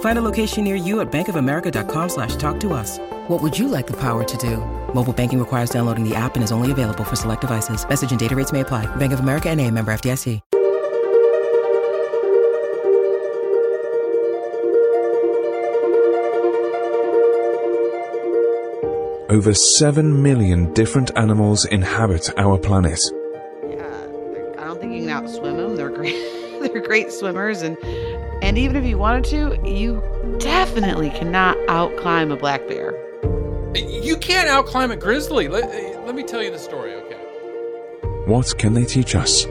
Find a location near you at bankofamerica.com slash talk to us. What would you like the power to do? Mobile banking requires downloading the app and is only available for select devices. Message and data rates may apply. Bank of America and a member FDIC. Over 7 million different animals inhabit our planet. Yeah, I don't think you can outswim them. They're great. they're great swimmers, and and even if you wanted to, you definitely cannot outclimb a black bear. You can't outclimb a grizzly. Let, let me tell you the story, okay? What can they teach us?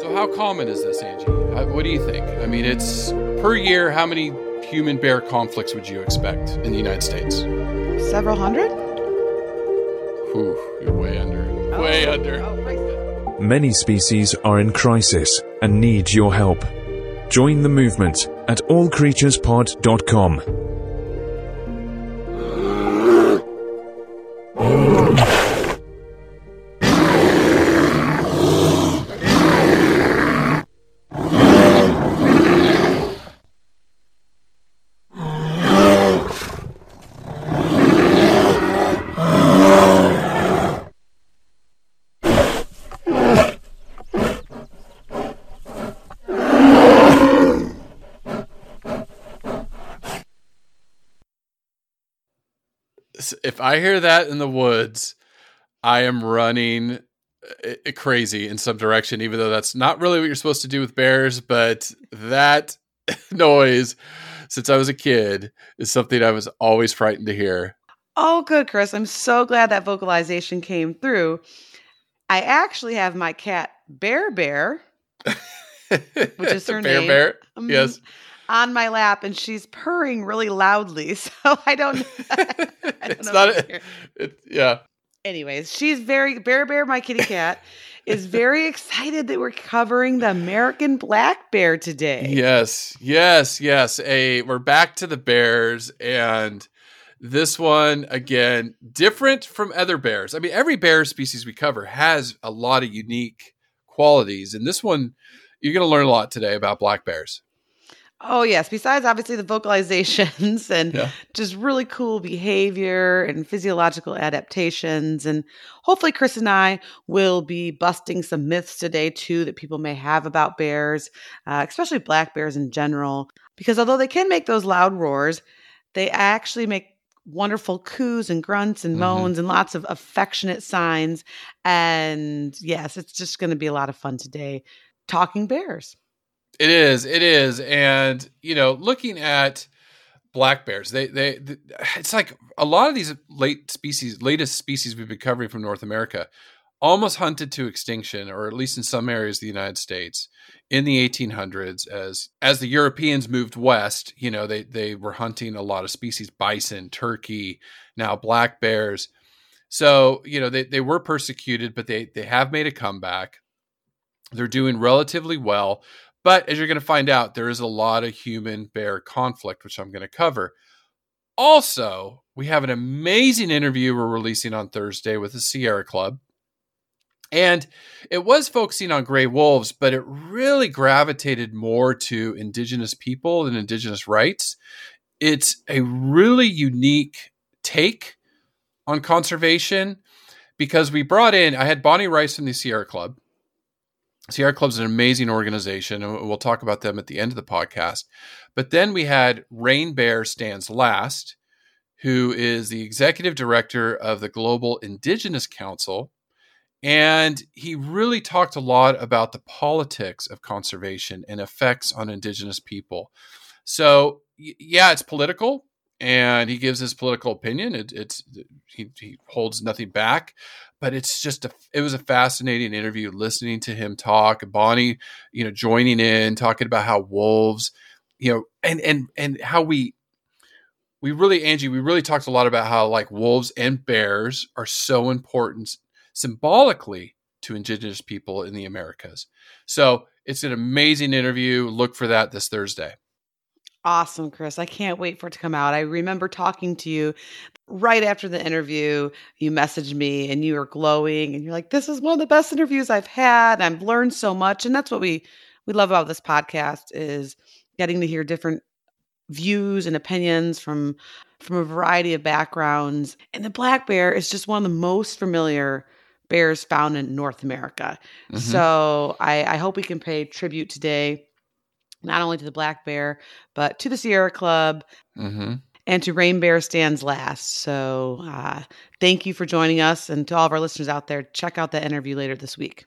So, how common is this, Angie? Uh, What do you think? I mean, it's per year, how many human bear conflicts would you expect in the United States? Several hundred. Whew, you're way under. Way Oh, under. Oh, praise Many species are in crisis and need your help. Join the movement at allcreaturespod.com. If I hear that in the woods, I am running uh, uh, crazy in some direction, even though that's not really what you're supposed to do with bears. But that noise, since I was a kid, is something I was always frightened to hear. Oh, good, Chris. I'm so glad that vocalization came through. I actually have my cat Bear Bear Which is her bear name. bear. um, Yes. On my lap, and she's purring really loudly. So I don't. I don't it's know not. A, it, yeah. Anyways, she's very Bear Bear, my kitty cat, is very excited that we're covering the American black bear today. Yes. Yes. Yes. A we're back to the bears, and this one again different from other bears. I mean, every bear species we cover has a lot of unique qualities, and this one you're going to learn a lot today about black bears. Oh yes, besides obviously the vocalizations and Yeah. just really cool behavior and physiological adaptations and hopefully Chris and I will be busting some myths today too that people may have about bears, uh, especially black bears in general because although they can make those loud roars, they actually make wonderful coos and grunts and Mhm. moans and lots of affectionate signs and yes, it's just going to be a lot of fun today talking bears. It is. It is. And you know, looking at black bears, they, they th it's like a lot of these late species, latest species we've been covering from North America, almost hunted to extinction, or at least in some areas of the United States, in the 1800s. As as the Europeans moved west, you know, they they were hunting a lot of species: bison, turkey, now black bears. So you know, they they were persecuted, but they they have made a comeback. They're doing relatively well. But as you're going to find out, there is a lot of human bear conflict, which I'm going to cover. Also, we have an amazing interview we're releasing on Thursday with the Sierra Club. And it was focusing on gray wolves, but it really gravitated more to indigenous people and indigenous rights. It's a really unique take on conservation because we brought in, I had Bonnie Rice from the Sierra Club. Sierra Club's an amazing organization, and we'll talk about them at the end of the podcast. But then we had Rain Bear Stands Last, who is the executive director of the Global Indigenous Council. And he really talked a lot about the politics of conservation and effects on Indigenous people. So, yeah, it's political, and he gives his political opinion. It, it's he, he holds nothing back, but it's just a it was a fascinating interview listening to him talk. Bonnie, you know, joining in, talking about how wolves, you know, and and and how we we really Angie, we really talked a lot about how like wolves and bears are so important symbolically to indigenous people in the Americas. So it's an amazing interview. Look for that this Thursday. Awesome, Chris. I can't wait for it to come out. I remember talking to you right after the interview. You messaged me and you were glowing and you're like, this is one of the best interviews I've had. I've learned so much. And that's what we we love about this podcast is getting to hear different views and opinions from from a variety of backgrounds. And the black bear is just one of the most familiar bears found in North America. Mm-hmm. So I, I hope we can pay tribute today not only to the black bear, but to the Sierra Club mm-hmm. and to Rain Bear Stands Last. So uh, thank you for joining us. And to all of our listeners out there, check out that interview later this week.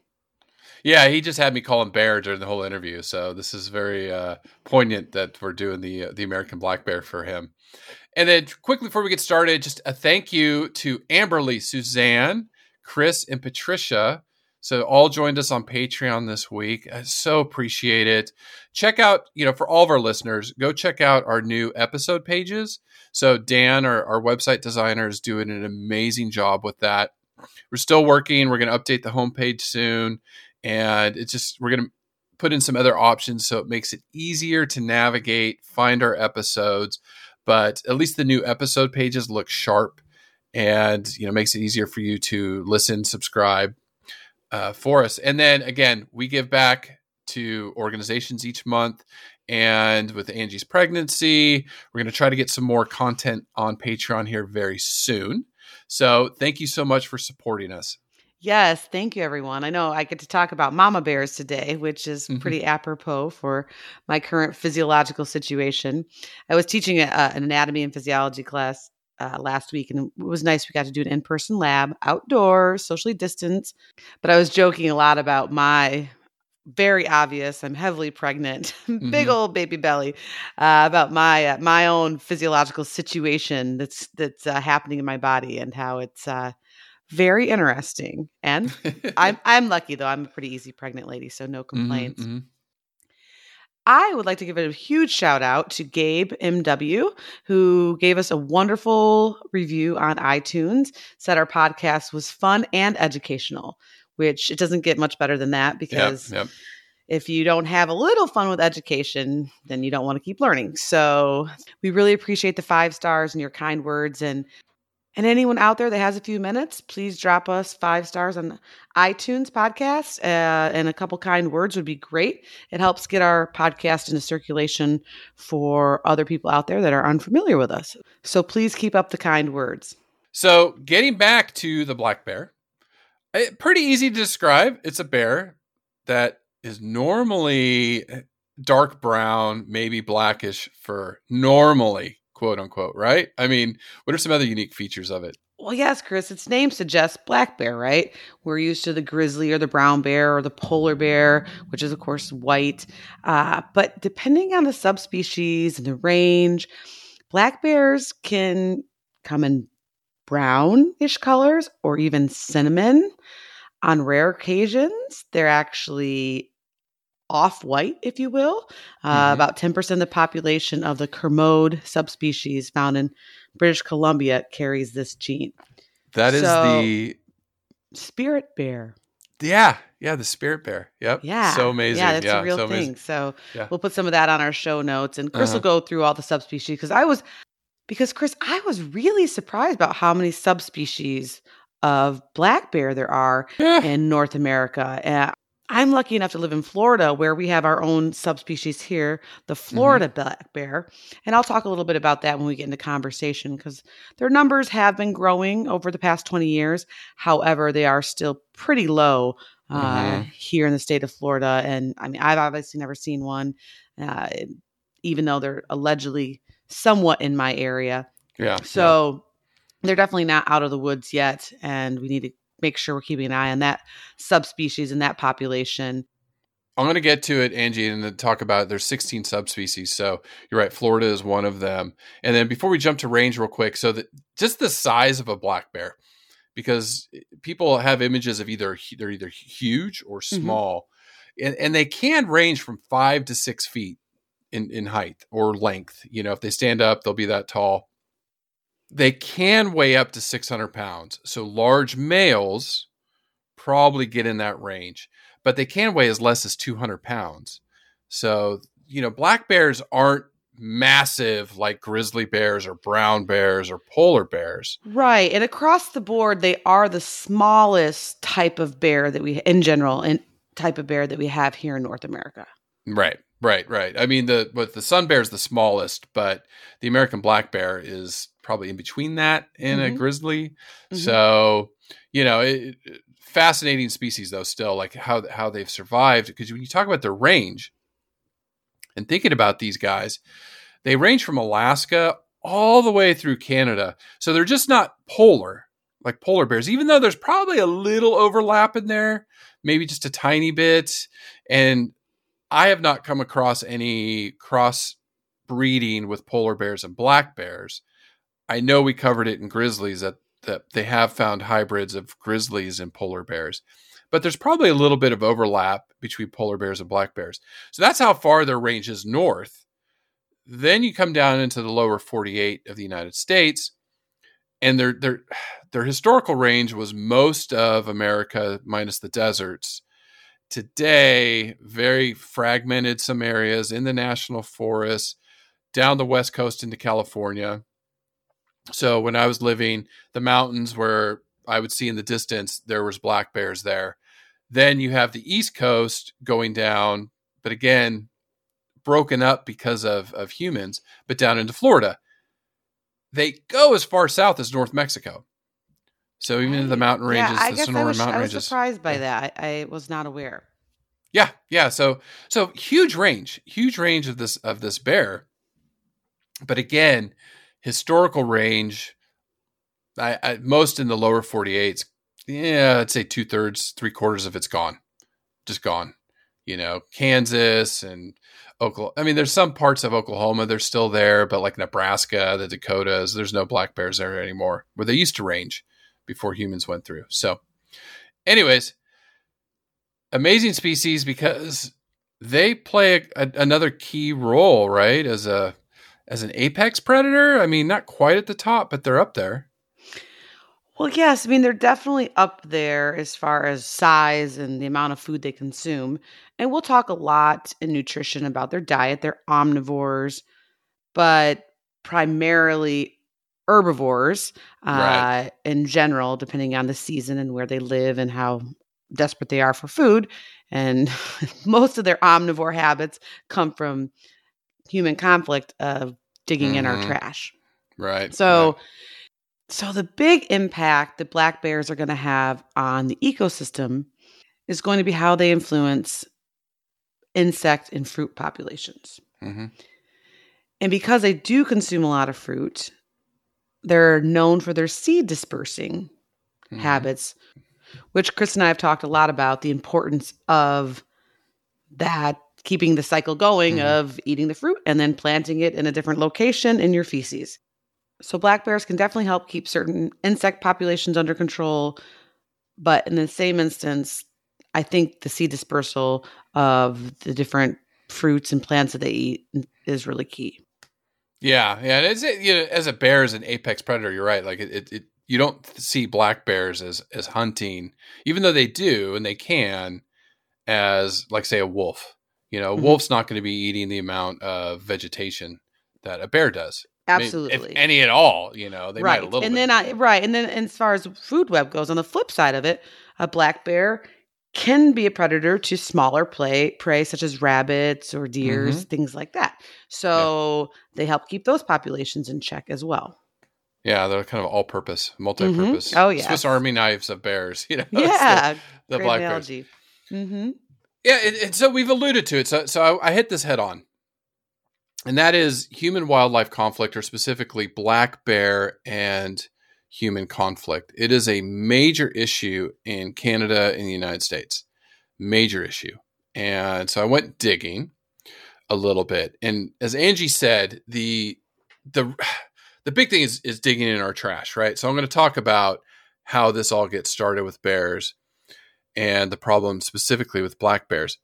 Yeah, he just had me call him Bear during the whole interview. So this is very uh, poignant that we're doing the uh, the American Black Bear for him. And then quickly before we get started, just a thank you to Amberly, Suzanne, Chris, and Patricia so all joined us on Patreon this week. I so appreciate it. Check out, you know, for all of our listeners, go check out our new episode pages. So Dan, our, our website designer, is doing an amazing job with that. We're still working. We're going to update the homepage soon. And it's just, we're going to put in some other options so it makes it easier to navigate, find our episodes. But at least the new episode pages look sharp and, you know, makes it easier for you to listen, subscribe uh, for us. And then again, we give back to organizations each month. And with Angie's pregnancy, we're going to try to get some more content on Patreon here very soon. So thank you so much for supporting us. Yes, thank you, everyone. I know I get to talk about mama bears today, which is mm-hmm. pretty apropos for my current physiological situation. I was teaching a, an anatomy and physiology class uh, last week, and it was nice. We got to do an in person lab outdoors, socially distanced. But I was joking a lot about my very obvious. I'm heavily pregnant, mm-hmm. big old baby belly. Uh, about my uh, my own physiological situation that's that's uh, happening in my body and how it's uh, very interesting. And I'm I'm lucky though. I'm a pretty easy pregnant lady, so no mm-hmm, complaints. Mm-hmm, mm-hmm. I would like to give a huge shout out to Gabe MW, who gave us a wonderful review on iTunes, said our podcast was fun and educational, which it doesn't get much better than that because yep, yep. if you don't have a little fun with education, then you don't want to keep learning. So we really appreciate the five stars and your kind words. And and anyone out there that has a few minutes, please drop us five stars on iTunes podcast. Uh, and a couple kind words would be great. It helps get our podcast into circulation for other people out there that are unfamiliar with us. So please keep up the kind words. So, getting back to the black bear, it, eh, pretty easy to describe. It's a bear that is normally dark brown, maybe blackish fur, normally quote unquote, right? I mean, what are some other unique features of it? Well, yes, Chris, its name suggests black bear, right? We're used to the grizzly or the brown bear or the polar bear, which is, of course, white. Uh, but depending on the subspecies and the range, black bears can come in brownish colors or even cinnamon. On rare occasions, they're actually off white, if you will. Uh, mm-hmm. About 10% of the population of the Kermode subspecies found in British Columbia carries this gene. That is so, the spirit bear. Yeah, yeah, the spirit bear. Yep. Yeah. So amazing. Yeah, that's yeah, a real so thing. Amazing. So yeah. we'll put some of that on our show notes and Chris uh-huh. will go through all the subspecies because I was because Chris, I was really surprised about how many subspecies of black bear there are yeah. in North America. And I'm lucky enough to live in Florida where we have our own subspecies here, the mm-hmm. Florida mm-hmm. black bear. And I'll talk a little bit about that when we get into conversation because their numbers have been growing over the past 20 years. However, they are still pretty low uh, mm-hmm. here in the state of Florida. And I mean, I've obviously never seen one, uh, even though they're allegedly somewhat in my area. Yeah. So they're definitely not out of the woods yet. And we need to make sure we're keeping an eye on that subspecies and that population. I'm going to get to it, Angie, and then talk about there's 16 subspecies. So you're right, Florida is one of them. And then before we jump to range, real quick, so that just the size of a black bear, because people have images of either they're either huge or Mm-hmm. small, and, and they can range from five to six feet in in height or length. You know, if they stand up, they'll be that tall. They can weigh up to 600 pounds. So large males probably get in that range but they can weigh as less as 200 pounds. So, you know, black bears aren't massive like grizzly bears or brown bears or polar bears. Right. And across the board, they are the smallest type of bear that we, in general, and type of bear that we have here in North America. Right, right, right. I mean, the but the sun bear is the smallest, but the American black bear is probably in between that and a Mhm. grizzly. Mhm. So, you know, it, it- fascinating species though. Still, like how how they've survived because when you talk about their range and thinking about these guys, they range from Alaska all the way through Canada. So they're just not polar like polar bears, even though there's probably a little overlap in there, maybe just a tiny bit. And I have not come across any cross breeding with polar bears and black bears. I know we covered it in grizzlies that, that they have found hybrids of grizzlies and polar bears, but there's probably a little bit of overlap between polar bears and black bears. So that's how far their range is north. Then you come down into the lower 48 of the United States, and their their their historical range was most of America minus the deserts. Today, very fragmented some areas in the national forests, down the west coast into California. So when I was living, the mountains where I would see in the distance, there was black bears there. Then you have the east coast going down, but again, broken up because of, of humans, but down into Florida. They go as far south as North Mexico. So even in the mountain ranges, yeah, I the guess I Sonora was, mountain I was ranges. surprised by that. I, I was not aware. Yeah, yeah. So so huge range, huge range of this of this bear. But again, historical range, I, I most in the lower 48s. Yeah, I'd say two thirds, three quarters of it's gone, just gone. You know, Kansas and Oklahoma. I mean, there's some parts of Oklahoma they're still there, but like Nebraska, the Dakotas, there's no black bears there anymore where they used to range before humans went through. So, anyways, amazing species because they play a, a, another key role, right? As a as an apex predator. I mean, not quite at the top, but they're up there. Well, yes. I mean, they're definitely up there as far as size and the amount of food they consume. And we'll talk a lot in nutrition about their diet. They're omnivores, but primarily herbivores uh, Right. in general, depending on the season and where they live and how desperate they are for food. And most of their omnivore habits come from human conflict of digging in our Mhm. trash. Right. So, right. so the big impact that black bears are going to have on the ecosystem is going to be how they influence insect and fruit populations. Mhm. And because they do consume a lot of fruit, they're known for their seed dispersing Mhm. habits, which Chris and I have talked a lot about the importance of that keeping the cycle going Mhm. of eating the fruit and then planting it in a different location in your feces. So black bears can definitely help keep certain insect populations under control, but in the same instance, I think the seed dispersal of the different fruits and plants that they eat is really key. Yeah, yeah. And it's, you know, as a bear, as an apex predator, you're right. Like it, it, it, you don't see black bears as as hunting, even though they do and they can, as like say a wolf. You know, a Mhm. wolf's not going to be eating the amount of vegetation that a bear does. I mean, Absolutely. if any at all. You know, they right. might a little. and bit. then I right, and then as far as food web goes, on the flip side of it, a black bear can be a predator to smaller play prey such as rabbits or deers, Mm-hmm. things like that. So they help keep those populations in check as well. yeah, they're kind of all-purpose, multi-purpose. Oh, yes. Swiss Army knives of bears. You know, the- Yeah, the, great black bears. Mm-hmm. Yeah, and, and so we've alluded to it. So, so I, I hit this head on. and that is human wildlife conflict, or specifically black bear and human conflict. It is a major issue in Canada and the United States. Major issue. And so I went digging a little bit. And as Angie said, the the the big thing is is digging in our trash, right? So I'm going to talk about how this all gets started with bears and the problem specifically with black bears.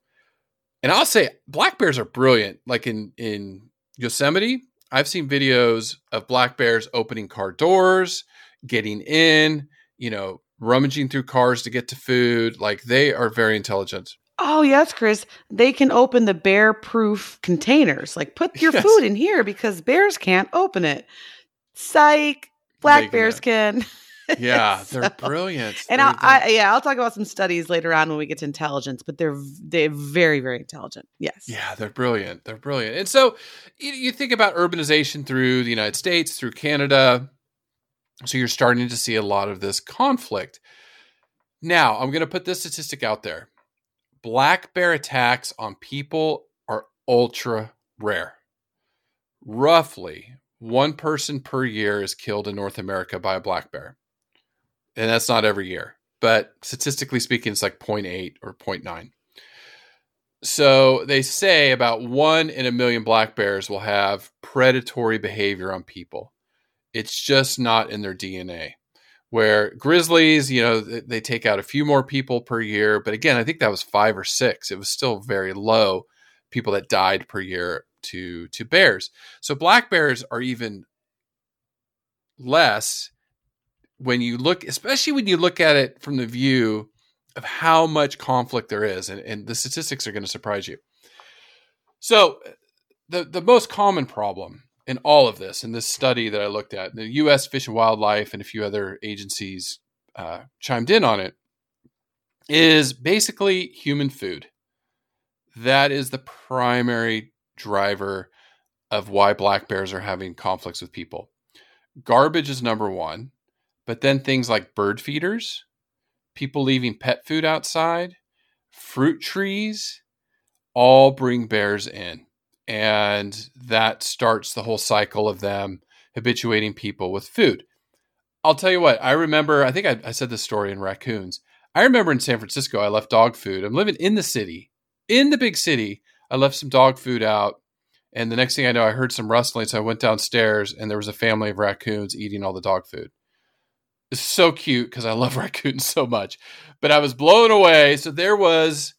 And I'll say black bears are brilliant. Like in in Yosemite, I've seen videos of black bears opening car doors, getting in, you know, rummaging through cars to get to food. Like they are very intelligent. Oh, yes, Chris. They can open the bear proof containers. Like put your Yes. food in here because bears can't open it. Psych. Black bears can. Yeah, they're So- brilliant. And I'll, I, yeah, I'll talk about some studies later on when we get to intelligence, but they're they're very very intelligent. Yes. Yeah, they're brilliant. They're brilliant. And so you, you think about urbanization through the United States, through Canada. So you're starting to see a lot of this conflict. Now, I'm going to put this statistic out there black bear attacks on people are ultra rare. Roughly one person per year is killed in North America by a black bear. And that's not every year, but statistically speaking, it's like 0.8 or 0.9. So they say about one in a million black bears will have predatory behavior on people. It's just not in their DNA. Where grizzlies, you know, they take out a few more people per year. But again, I think that was five or six. It was still very low people that died per year to, to bears. So black bears are even less when you look, especially when you look at it from the view of how much conflict there is, and, and the statistics are going to surprise you. So, the the most common problem in all of this, in this study that I looked at, the U.S. Fish and Wildlife and a few other agencies uh, chimed in on it, is basically human food. That is the primary driver of why black bears are having conflicts with people. Garbage is number one, but then things like bird feeders, people leaving pet food outside, fruit trees, all bring bears in. And that starts the whole cycle of them habituating people with food. I'll tell you what, I remember, I think I, I said this story in raccoons. I remember in San Francisco, I left dog food. I'm living in the city, in the big city. I left some dog food out. And the next thing I know, I heard some rustling. So I went downstairs and there was a family of raccoons eating all the dog food. So cute because I love raccoons so much. But I was blown away. So there was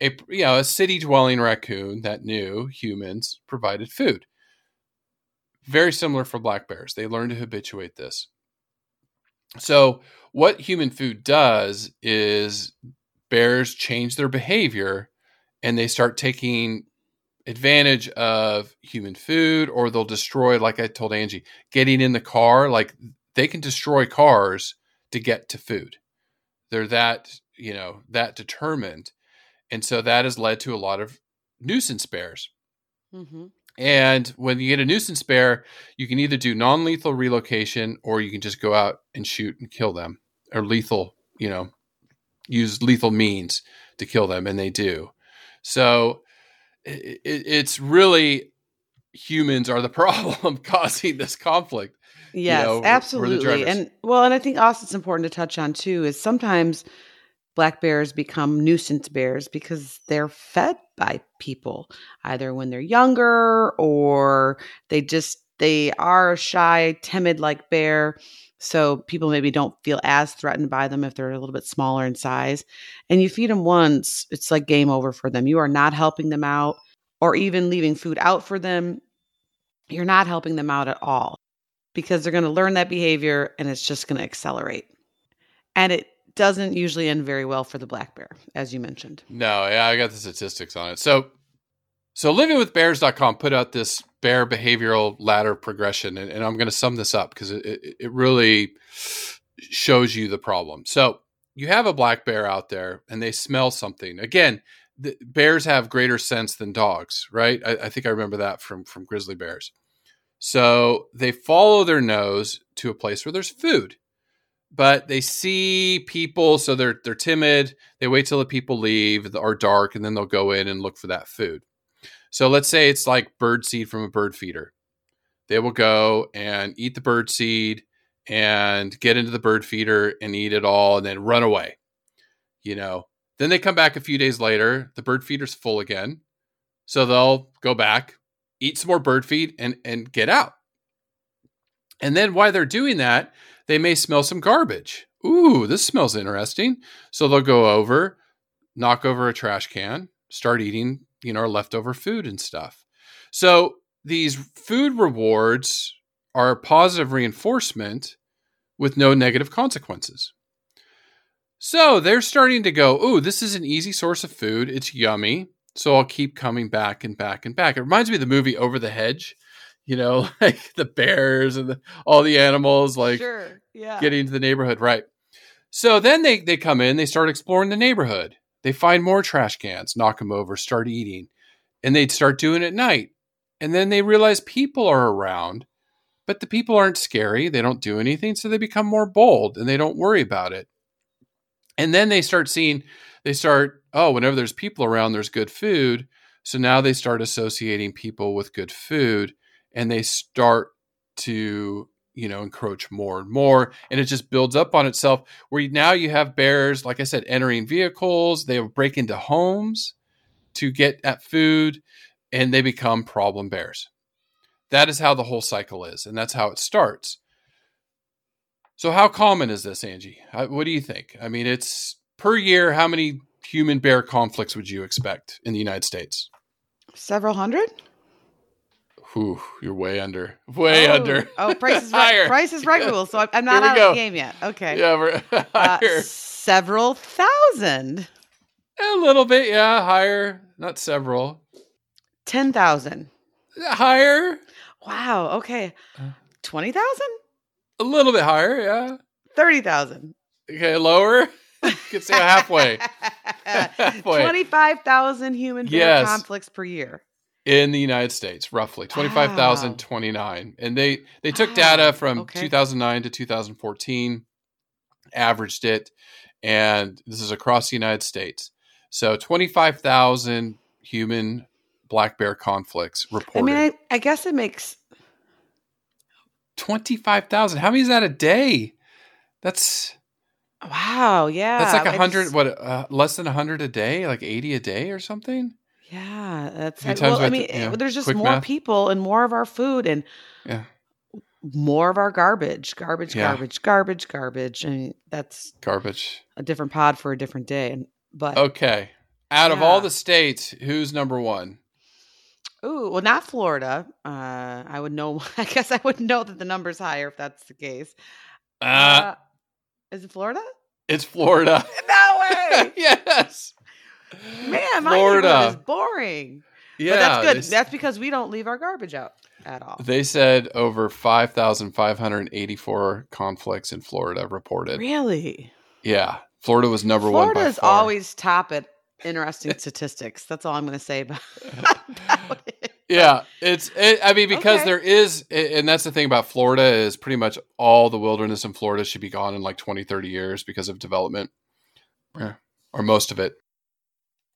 a you know a city dwelling raccoon that knew humans provided food. Very similar for black bears. They learn to habituate this. So what human food does is bears change their behavior and they start taking advantage of human food or they'll destroy like I told Angie, getting in the car like they can destroy cars to get to food. They're that, you know, that determined. And so that has led to a lot of nuisance bears. Mm-hmm. And when you get a nuisance bear, you can either do non lethal relocation or you can just go out and shoot and kill them or lethal, you know, use lethal means to kill them. And they do. So it, it, it's really humans are the problem causing this conflict. Yes, know, we're the absolutely. And well, and I think also it's important to touch on too is sometimes black bears become nuisance bears because they're fed by people either when they're younger or they just they are a shy, timid like bear. So people maybe don't feel as threatened by them if they're a little bit smaller in size. And you feed them once, it's like game over for them. You are not helping them out or even leaving food out for them. You're not helping them out at all because they're going to learn that behavior and it's just going to accelerate. And it doesn't usually end very well for the black bear, as you mentioned. No, yeah, I got the statistics on it. So, so livingwithbears.com put out this bear behavioral ladder progression, and, and I'm going to sum this up because it, it, it really shows you the problem. So, you have a black bear out there, and they smell something. Again, bears have greater sense than dogs, right? I, I think I remember that from from grizzly bears. So they follow their nose to a place where there's food but they see people, so they're they're timid. They wait till the people leave or dark, and then they'll go in and look for that food. So let's say it's like bird seed from a bird feeder. They will go and eat the bird seed and get into the bird feeder and eat it all and then run away. You know, then they come back a few days later, the bird feeder's full again. So they'll go back, eat some more bird feed and and get out. And then while they're doing that, they may smell some garbage. Ooh, this smells interesting. So they'll go over, knock over a trash can, start eating, you know, our leftover food and stuff. So these food rewards are positive reinforcement with no negative consequences. So they're starting to go, oh, this is an easy source of food. It's yummy. So I'll keep coming back and back and back. It reminds me of the movie Over the Hedge, you know, like the bears and the, all the animals, like sure. yeah. getting into the neighborhood. Right. So then they, they come in, they start exploring the neighborhood. They find more trash cans, knock them over, start eating. And they'd start doing it at night. And then they realize people are around, but the people aren't scary. They don't do anything. So they become more bold and they don't worry about it. And then they start seeing, they start, oh, whenever there's people around, there's good food. So now they start associating people with good food and they start to, you know, encroach more and more. And it just builds up on itself where now you have bears, like I said, entering vehicles, they break into homes to get at food and they become problem bears. That is how the whole cycle is. And that's how it starts. So, how common is this, Angie? Uh, what do you think? I mean, it's per year, how many human bear conflicts would you expect in the United States? Several hundred? Whew, you're way under. Way oh. under. Oh, price is right. price is right rule. So I'm not out go. of the game yet. Okay. Yeah, we're higher. Uh, several thousand. A little bit, yeah, higher. Not several. Ten thousand. Higher. Wow. Okay. Twenty thousand. A little bit higher, yeah. Thirty thousand. Okay, lower. You could say halfway. halfway. Twenty-five thousand human yes. conflicts per year in the United States, roughly twenty five thousand twenty nine, and they they took wow. data from okay. two thousand nine to two thousand fourteen, averaged it, and this is across the United States. So twenty five thousand human black bear conflicts reported. I mean, I, I guess it makes 25,000. How many is that a day? That's wow, yeah. That's like a hundred. What? Uh, less than a hundred a day? Like eighty a day or something? Yeah, that's I, well. I mean, to, you know, there's just more math. people and more of our food and yeah, more of our garbage, garbage, yeah. garbage, garbage, garbage. I mean, that's garbage. A different pod for a different day. But okay, out yeah. of all the states, who's number one? Ooh, well, not Florida. Uh, I would know. I guess I would know that the number's higher if that's the case. Uh, uh is it Florida? It's Florida. No way. yes. Man, my Florida is boring. Yeah, but that's good. They, that's because we don't leave our garbage out at all. They said over five thousand five hundred eighty-four conflicts in Florida reported. Really? Yeah, Florida was number Florida one. Florida is always top at interesting statistics. That's all I'm going to say about, about it. Yeah, it's. It, I mean, because okay. there is, and that's the thing about Florida is pretty much all the wilderness in Florida should be gone in like 20, 30 years because of development, or most of it.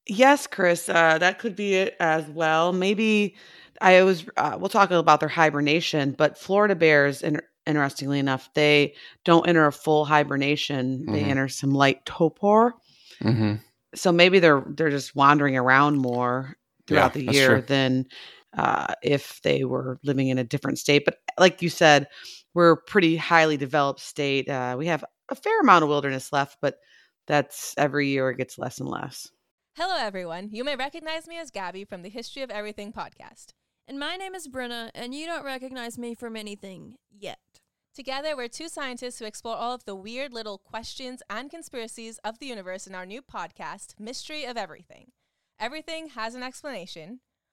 Yes, Chris, uh, that could be it as well. Maybe I was. Uh, we'll talk about their hibernation, but Florida bears, in, interestingly enough, they don't enter a full hibernation. They mm-hmm. enter some light torpor. Mm-hmm so maybe they're they're just wandering around more throughout yeah, the year than uh, if they were living in a different state. But like you said, we're a pretty highly developed state. Uh, we have a fair amount of wilderness left, but that's every year it gets less and less. Hello, everyone. You may recognize me as Gabby from the History of Everything podcast. And my name is Brenna, and you don't recognize me from anything yet. Together, we're two scientists who explore all of the weird little questions and conspiracies of the universe in our new podcast, Mystery of Everything. Everything has an explanation.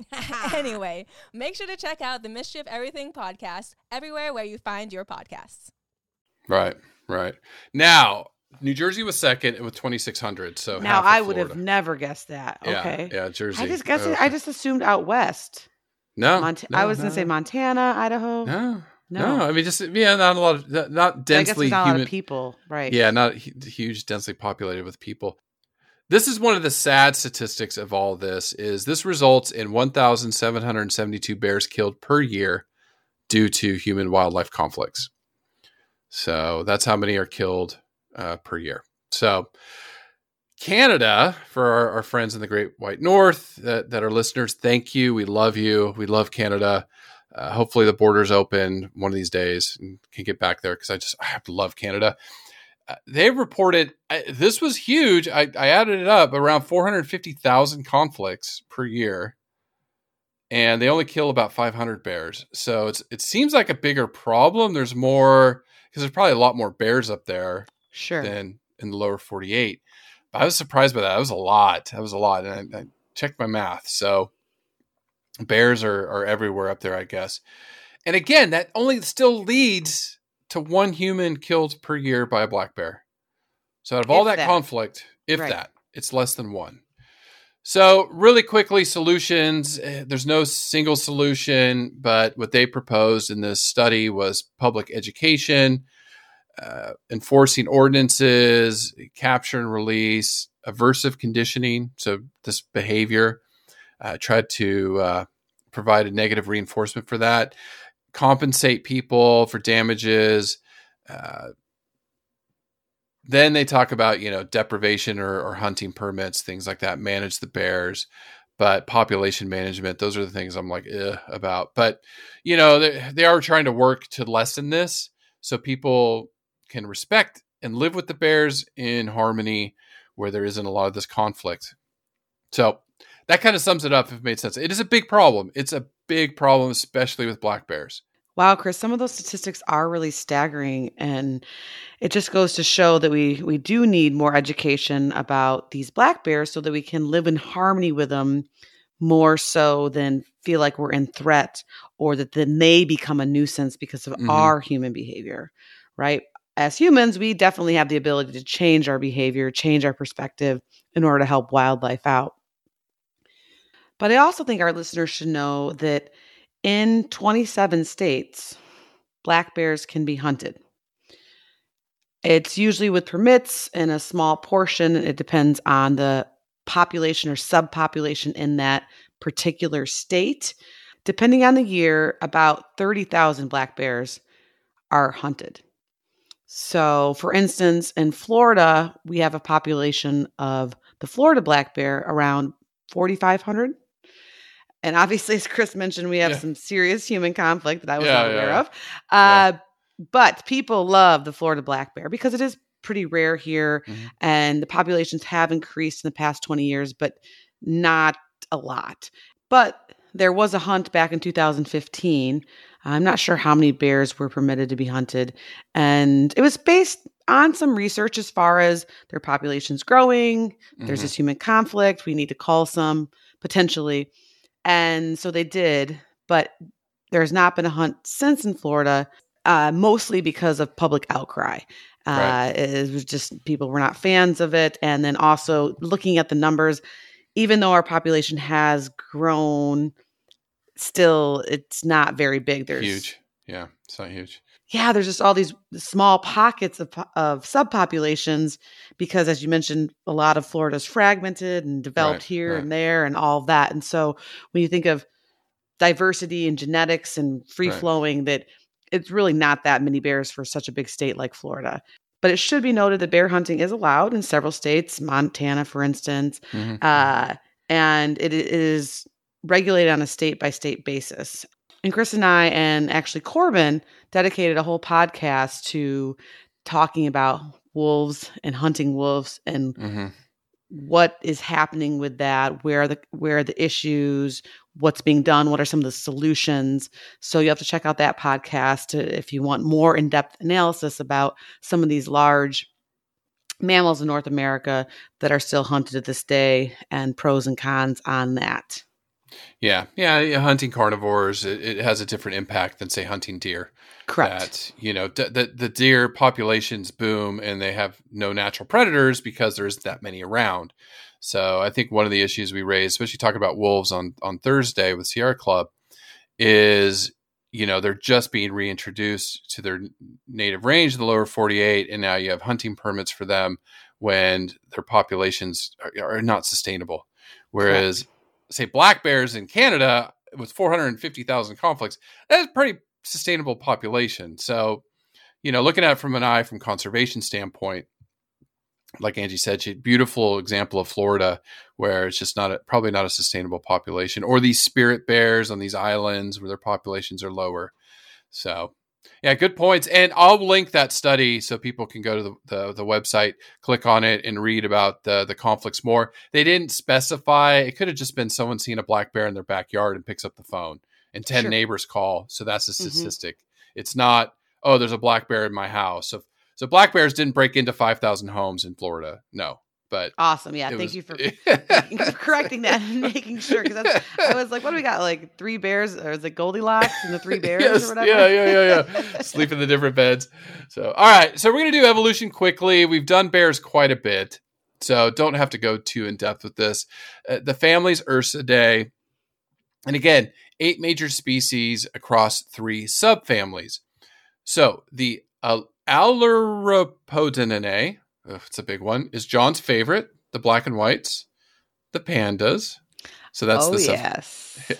anyway, make sure to check out the Mystery of Everything podcast everywhere where you find your podcasts. Right, right. Now, New Jersey was second with 2,600. So now half of I would have never guessed that. Okay. yeah, Jersey. I just guessed. Okay. I just assumed out west. no, Mont- no, I was no, gonna say. Montana, Idaho. No, No. no, I mean, just yeah, not a lot of not- not I guess densely there's not a lot human. of people, right? Yeah, not hu- huge, densely populated with people. This is one of the sad statistics of all this. Is this results in 1,772 bears killed per year due to human wildlife conflicts. So that's how many are killed uh, per year. So Canada, for our, our friends in the Great White North that, that are listeners, thank you. We love you. We love Canada. Uh, hopefully the borders open one of these days and can get back there because I just I have to love Canada. Uh, they reported I, this was huge. I, I added it up around 450,000 conflicts per year, and they only kill about 500 bears. So it's it seems like a bigger problem. There's more because there's probably a lot more bears up there Sure. than in the lower 48. But I was surprised by that. That was a lot. That was a lot. And I, I checked my math. So bears are, are everywhere up there, I guess. And again, that only still leads to one human killed per year by a black bear. So out of all that, that. conflict, if Right. that, it's less than one. So, really quickly, solutions. eh, There's no single solution, but what they proposed in this study was public education, uh, enforcing ordinances, capture and release, aversive conditioning. So, this behavior, uh, tried to uh, provide a negative reinforcement for that, compensate people for damages. Uh, then they talk about you know deprivation or, or hunting permits, things like that. Manage the bears, but population management. Those are the things I'm like Ugh, about. But you know they, they are trying to work to lessen this so people can respect and live with the bears in harmony where there isn't a lot of this conflict. So that kind of sums it up. If it made sense, it is a big problem. It's a big problem, especially with black bears. Wow, Chris, some of those statistics are really staggering and it just goes to show that we we do need more education about these black bears so that we can live in harmony with them more so than feel like we're in threat or that then they become a nuisance because of Mhm. our human behavior, right? As humans, we definitely have the ability to change our behavior, change our perspective in order to help wildlife out. But I also think our listeners should know that in 27 states, black bears can be hunted. It's usually with permits and a small portion. It depends on the population or subpopulation in that particular state. Depending on the year, about 30,000 black bears are hunted. So, for instance, in Florida, we have a population of the Florida black bear around 4,500. And obviously, as Chris mentioned, we have Yeah. some serious human conflict that I was Yeah, not aware yeah. of. Uh, But people love the Florida black bear because it is pretty rare here, Mhm. and the populations have increased in the past 20 years, but not a lot. But there was a hunt back in 2015. I'm not sure how many bears were permitted to be hunted. And it was based on some research as far as their population's growing, there's Mhm. this human conflict, we need to call some potentially. And so they did, but there's not been a hunt since in Florida, uh, mostly because of public outcry. Uh, Right. It was just people were not fans of it. And then also looking at the numbers, even though our population has grown, still it's not very big. There's huge. Yeah, it's not huge. Yeah, there's just all these small pockets of, of subpopulations because, as you mentioned, a lot of Florida's fragmented and developed Right, here right. and there and all of that. And so when you think of diversity and genetics and free Right. flowing, that it's really not that many bears for such a big state like Florida. But it should be noted that bear hunting is allowed in several states, Montana, for instance, Mhm. uh, and it is regulated on a state by state basis. And Chris and I, and actually Corbin, dedicated a whole podcast to talking about wolves and hunting wolves and Mhm. what is happening with that, where are the where are the issues, what's being done, what are some of the solutions. So you have to check out that podcast to, if you want more in-depth analysis about some of these large mammals in North America that are still hunted to this day and pros and cons on that. Yeah, yeah, yeah hunting carnivores it, it, has a different impact than say hunting deer. Correct. That, you know, d- the the deer populations boom and they have no natural predators because there isn't that many around. So I think one of the issues we raised, especially talking about wolves on on Thursday with Sierra Club, is you know they're just being reintroduced to their native range, the lower 48, and now you have hunting permits for them when their populations are, are not sustainable. Whereas, Correct. Say, black bears in Canada with 450,000 conflicts, that's a pretty sustainable population. So, you know, looking at it from an eye from conservation standpoint, like Angie said, she beautiful example of Florida where it's just not a, probably not a sustainable population, or these spirit bears on these islands where their populations are lower. So, yeah, good points. And I'll link that study so people can go to the, the, the, website, click on it, and read about the, the conflicts more. They didn't specify. It could have just been someone seeing a black bear in their backyard and picks up the phone, and 10 sure. neighbors call. So that's a mm-hmm. statistic. Mm-hmm. It's not, oh, there's a black bear in my house. So so black bears didn't break into 5,000 homes in Florida. No. But awesome. Yeah. Thank was, you for, for correcting that and making sure. Cause that's, I was like, what do we got? Like three bears or is it Goldilocks and the three bears yes, or whatever? Yeah, yeah, yeah, yeah. Sleep in the different beds. So, all right. So we're going to do evolution quickly. We've done bears quite a bit. So don't have to go too in depth with this. Uh, the family's Ursidae. And again, eight major species across three subfamilies. So the uh, Ailuropodinae, it's a big one, is John's favorite, the black and whites, the pandas. So that's oh, the yes.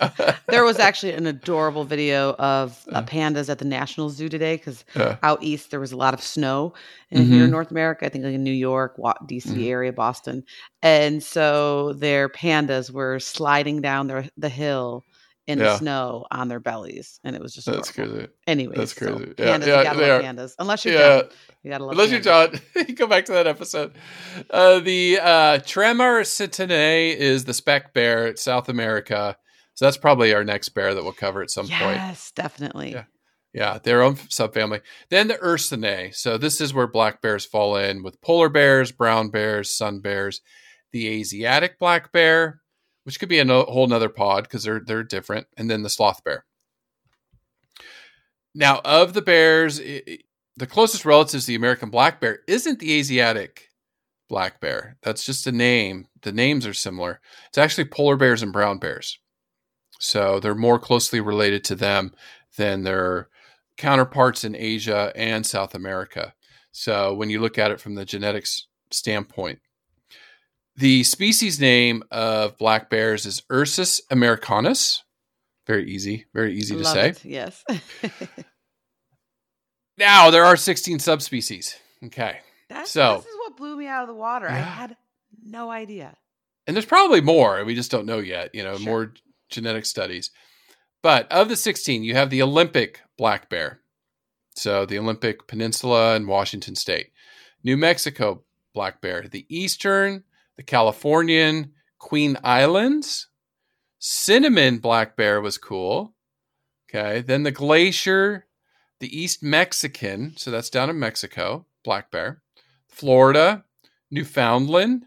there was actually an adorable video of uh, pandas at the National Zoo today because uh, out east there was a lot of snow. And mm-hmm. here in North America, I think like in New York, DC mm-hmm. area, Boston. And so their pandas were sliding down their, the hill in yeah. the snow on their bellies, and it was just that's horrible. crazy. Anyway, that's crazy. So yeah, pandas, yeah, you gotta love pandas. Unless you're yeah. John, you gotta love. Unless pandas. you're John, you go back to that episode. Uh, the uh, Tremarctinae is the speck bear at South America, so that's probably our next bear that we'll cover at some yes, point. Yes, definitely. Yeah. Yeah, their own subfamily. Then the Ursinae. So this is where black bears fall in with polar bears, brown bears, sun bears. The Asiatic black bear, which could be a no, whole nother pod because they're they're different, and then the sloth bear. Now, of the bears, it, the closest relative to the American black bear isn't the Asiatic black bear. That's just a name. The names are similar. It's actually polar bears and brown bears. So they're more closely related to them than their counterparts in Asia and South America. So when you look at it from the genetics standpoint, the species name of black bears is Ursus americanus. Very easy, very easy to say. It. Yes. now there are 16 subspecies. Okay. That's, so this is what blew me out of the water. Yeah. I had no idea. And there's probably more. We just don't know yet. You know, sure. more genetic studies. But of the 16, you have the Olympic black bear. So the Olympic Peninsula and Washington State. New Mexico black bear. The Eastern the Californian Queen Islands. Cinnamon black bear was cool. Okay. Then the glacier, the East Mexican. So that's down in Mexico, black bear. Florida, Newfoundland,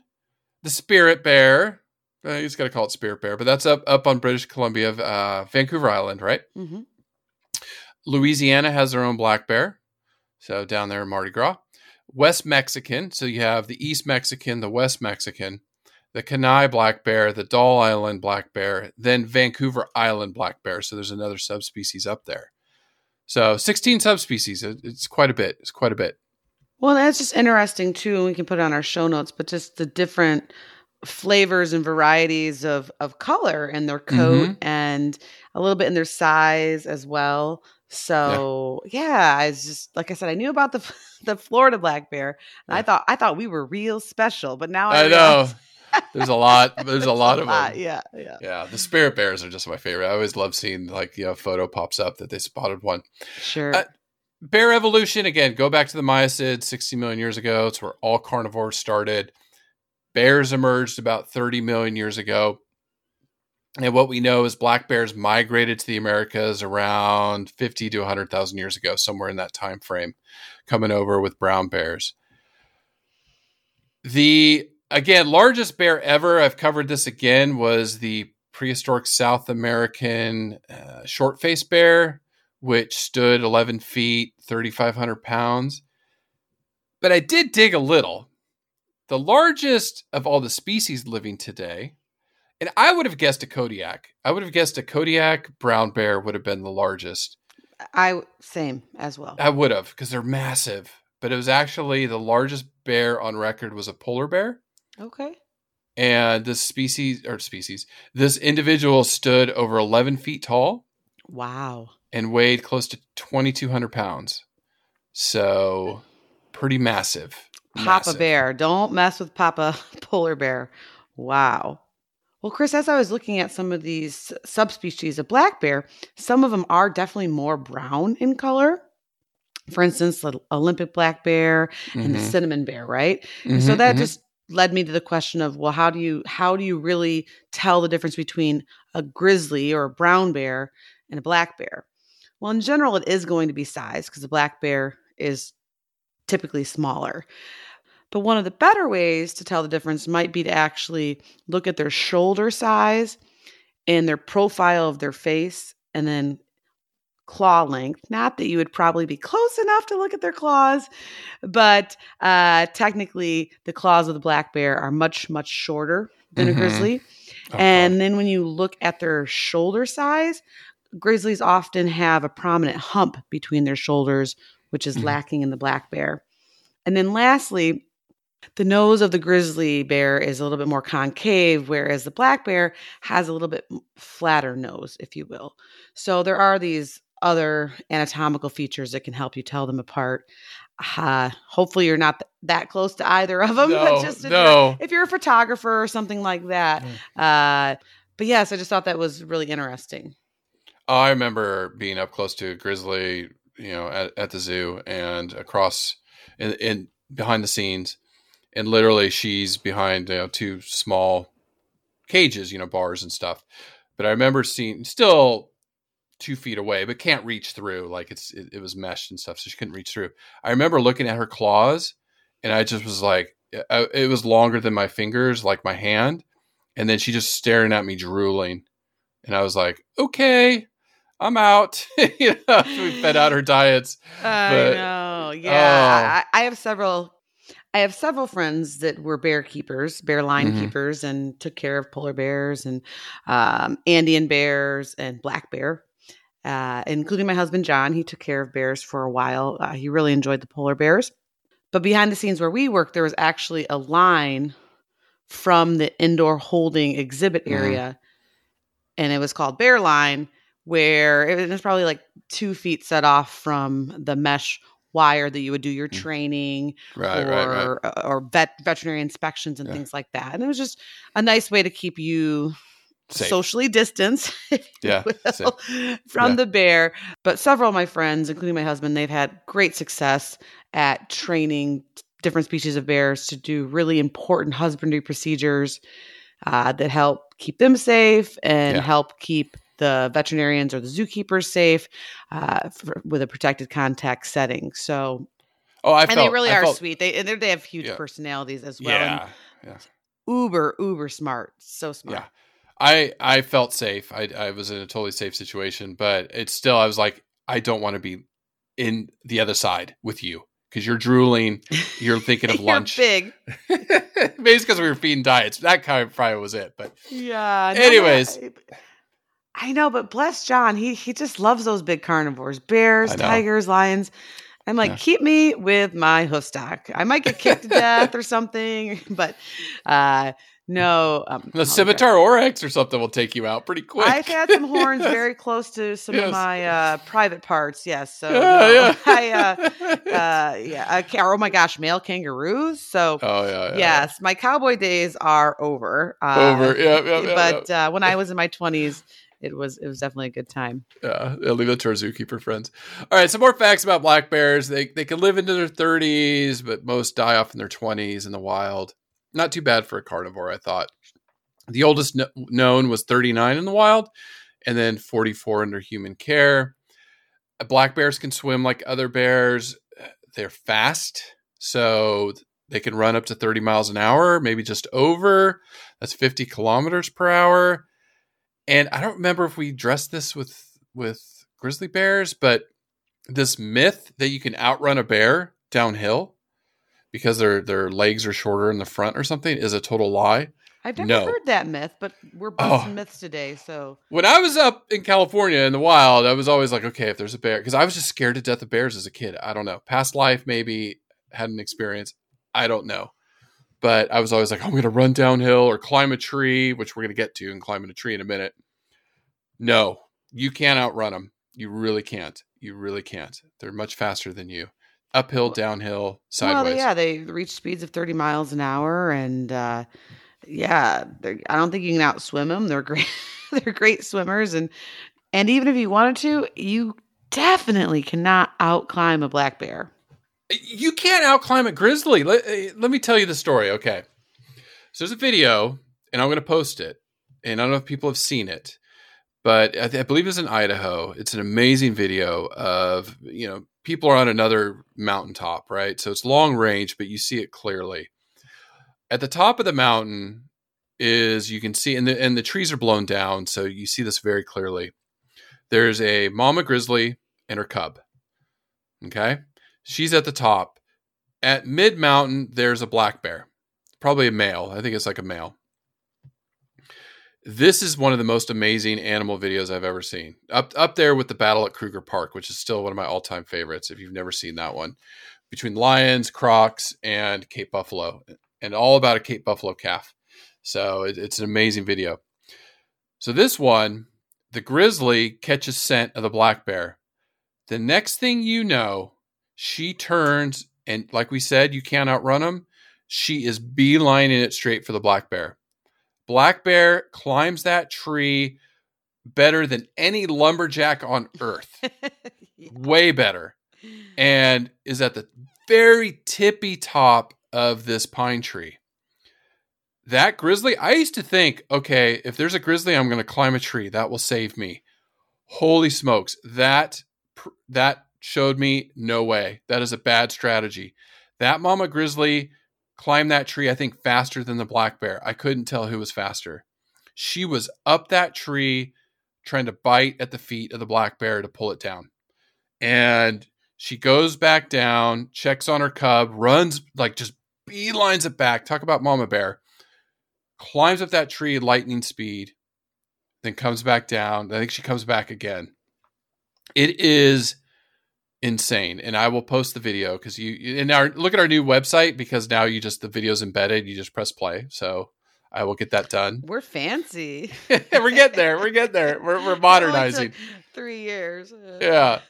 the spirit bear. Uh, just got to call it spirit bear, but that's up up on British Columbia, uh, Vancouver Island, right? Mm-hmm. Louisiana has their own black bear, so down there in Mardi Gras. West Mexican. So you have the East Mexican, the West Mexican, the Kenai black bear, the Dall Island black bear, then Vancouver Island black bear. So there's another subspecies up there. So 16 subspecies. It's quite a bit. It's quite a bit. Well, that's just interesting too. We can put it on our show notes, but just the different flavors and varieties of of color in their coat mm-hmm. and a little bit in their size as well. So yeah. yeah, I was just like I said, I knew about the the Florida black bear, and yeah. I thought I thought we were real special, but now I, I know there's a lot. There's a lot of lot, them. Yeah, yeah, yeah. The spirit bears are just my favorite. I always love seeing like you know photo pops up that they spotted one. Sure. Uh, bear evolution again. Go back to the Miacids, 60 million years ago. It's where all carnivores started. Bears emerged about 30 million years ago. And what we know is black bears migrated to the Americas around 50 to 100,000 years ago, somewhere in that time frame, coming over with brown bears. The again largest bear ever, I've covered this again, was the prehistoric South American uh, short faced bear, which stood 11 feet, 3,500 pounds. But I did dig a little. The largest of all the species living today, and I would have guessed a Kodiak. I would have guessed a Kodiak brown bear would have been the largest. I same as well. I would have because they're massive. But it was actually the largest bear on record was a polar bear. Okay. And this species or species, this individual stood over 11 feet tall Wow. and weighed close to 2,200 pounds. So pretty massive. Papa Massive. bear. Don't mess with Papa polar bear. Wow. Well, Chris, as I was looking at some of these subspecies of black bear, some of them are definitely more brown in color. For instance, the Olympic black bear and the Mhm. cinnamon bear, right? And so that mhm. just led me to the question of, well, how do you how do you really tell the difference between a grizzly or a brown bear and a black bear? Well, in general, it is going to be size because the black bear is typically smaller. But one of the better ways to tell the difference might be to actually look at their shoulder size and their profile of their face and then claw length. Not that you would probably be close enough to look at their claws, but uh, technically the claws of the black bear are much, much shorter than Mhm. a grizzly. Oh, and then when you look at their shoulder size, grizzlies often have a prominent hump between their shoulders, which is Mhm. lacking in the black bear. And then lastly, the nose of the grizzly bear is a little bit more concave, whereas the black bear has a little bit flatter nose, if you will. So there are these other anatomical features that can help you tell them apart. Uh, hopefully, you're not th- that close to either of them. No, but just if, no. you're, if you're a photographer or something like that. Uh, but yes, I just thought that was really interesting. Oh, I remember being up close to a grizzly, you know, at, at the zoo and across in, in behind the scenes, and literally she's behind you know two small cages, you know, bars and stuff. But I remember seeing still two feet away, but can't reach through. Like it's it, it was meshed and stuff, so she couldn't reach through. I remember looking at her claws, and I just was like, I, it was longer than my fingers, like my hand, and then she just staring at me, drooling, and I was like, okay. I'm out. you know, we fed out her diets. I But- know. Yeah. Oh. I, I have several I have several friends that were bear keepers, bear line Mhm. keepers, and took care of polar bears and um, Andean bears and black bear, uh, including my husband John. He took care of bears for a while. Uh, he really enjoyed the polar bears. But behind the scenes where we worked, there was actually a line from the indoor holding exhibit Mhm. area, and it was called Bear Line, where it was probably like two feet set off from the mesh wire that you would do your Mm. training Right, or right, right. uh, or vet veterinary inspections and Yeah. things like that. And it was just a nice way to keep you Safe. socially distanced Yeah, will, from Yeah. the bear. But several of my friends, including my husband, they've had great success at training different species of bears to do really important husbandry procedures uh, that help keep them safe and Yeah. help keep the veterinarians or the zookeepers safe uh, for, with a protected contact setting. So, Oh, I and felt, they really I are felt- sweet. They and they're- have huge Yeah. personalities as well. and Yeah, uber uber smart, so smart. yeah. I I felt safe. I I was in a totally safe situation, but it's still. I was like, I don't want to be in the other side with you because you're drooling. You're thinking of You're lunch. big. Maybe it's because we were feeding diets. That kind of probably was it. But Yeah. Anyways. I, I know, but bless John, he he just loves those big carnivores, bears, tigers, lions. I'm like, Yeah. keep me with my hoof stock. I might get kicked to death or something, but uh no. Um, the oh, scimitar oryx or something will take you out pretty quick. I've had some horns very close to some Yes. of my uh, private parts. Yes, so Yeah, no, yeah. I, uh, uh, yeah, I oh my gosh, male kangaroos. So oh yeah, yeah. yes, my cowboy days are over. Uh, Over. Yeah, yeah, yeah. but uh, when I was in my twenties, it was it was definitely a good time. Yeah, to our zookeeper friends. All right, some more facts about black bears. They they can live into their 30s, but most die off in their 20s in the wild. Not too bad for a carnivore, I thought. The oldest kn- known was 39 in the wild, and then 44 under human care. Uh, Black bears can swim like other bears. They're fast, so they can run up to 30 miles an hour, maybe just over. That's 50 kilometers per hour. And I don't remember if we addressed this with with grizzly bears, but this myth that you can outrun a bear downhill because their their legs are shorter in the front or something is a total lie. I've never No. heard that myth, but we're oh. busting Oh. myths today. So When I was up in California in the wild, I was always like, okay, if there's a bear, because I was just scared to death of bears as a kid. I don't know. Past life, maybe had an experience. I don't know. But I was always like, I'm going to run downhill or climb a tree, which we're going to get to and climbing a tree in a minute. No, you can't outrun them. You really can't. You really can't. They're much faster than you. Uphill, downhill, sideways. Well, yeah, they reach speeds of 30 miles an hour, and uh, yeah, I don't think you can outswim them. They're great. they're great swimmers, and and even if you wanted to, you definitely cannot outclimb a black bear. You can't outclimb a grizzly. Let, eh, let me tell you the story. Okay. So there's a video, and I'm going to post it. And I don't know if people have seen it, but I, th- I believe it's in Idaho. It's an amazing video of, you know, people are on another mountaintop, right? So it's long range, but you see it clearly. At the top of the mountain is you can see, and the, and the trees are blown down. So you see this very clearly. There's a mama grizzly and her cub. Okay. She's at the top. At mid mountain, there's a black bear, probably a male. I think it's like a male. This is one of the most amazing animal videos I've ever seen. Up up there with the battle at Kruger Park, which is still one of my all time favorites. If you've never seen that one, between lions, crocs, and Cape Buffalo, and all about a Cape Buffalo calf. So it, it's an amazing video. So this one, the grizzly catches scent of the black bear. The next thing you know, she turns and like we said, you can't outrun them. She is beelining it straight for the black bear. Black bear climbs that tree better than any lumberjack on earth. Way better. And is at the very tippy top of this pine tree. That grizzly, I used to think, okay, if there's a grizzly, I'm going to climb a tree. That will save me. Holy smokes. That that showed me no way. That is a bad strategy. That mama grizzly climbed that tree, I think, faster than the black bear. I couldn't tell who was faster. She was up that tree trying to bite at the feet of the black bear to pull it down. And she goes back down, checks on her cub, runs like just beelines it back. Talk about mama bear. Climbs up that tree lightning speed, then comes back down. I think she comes back again. It is insane. And i will post the video because you and our look at our new website because now you just the video's embedded you just press play. So i will get that done. We're fancy. we're getting there we're getting there. We're, we're modernizing. Three years. Yeah.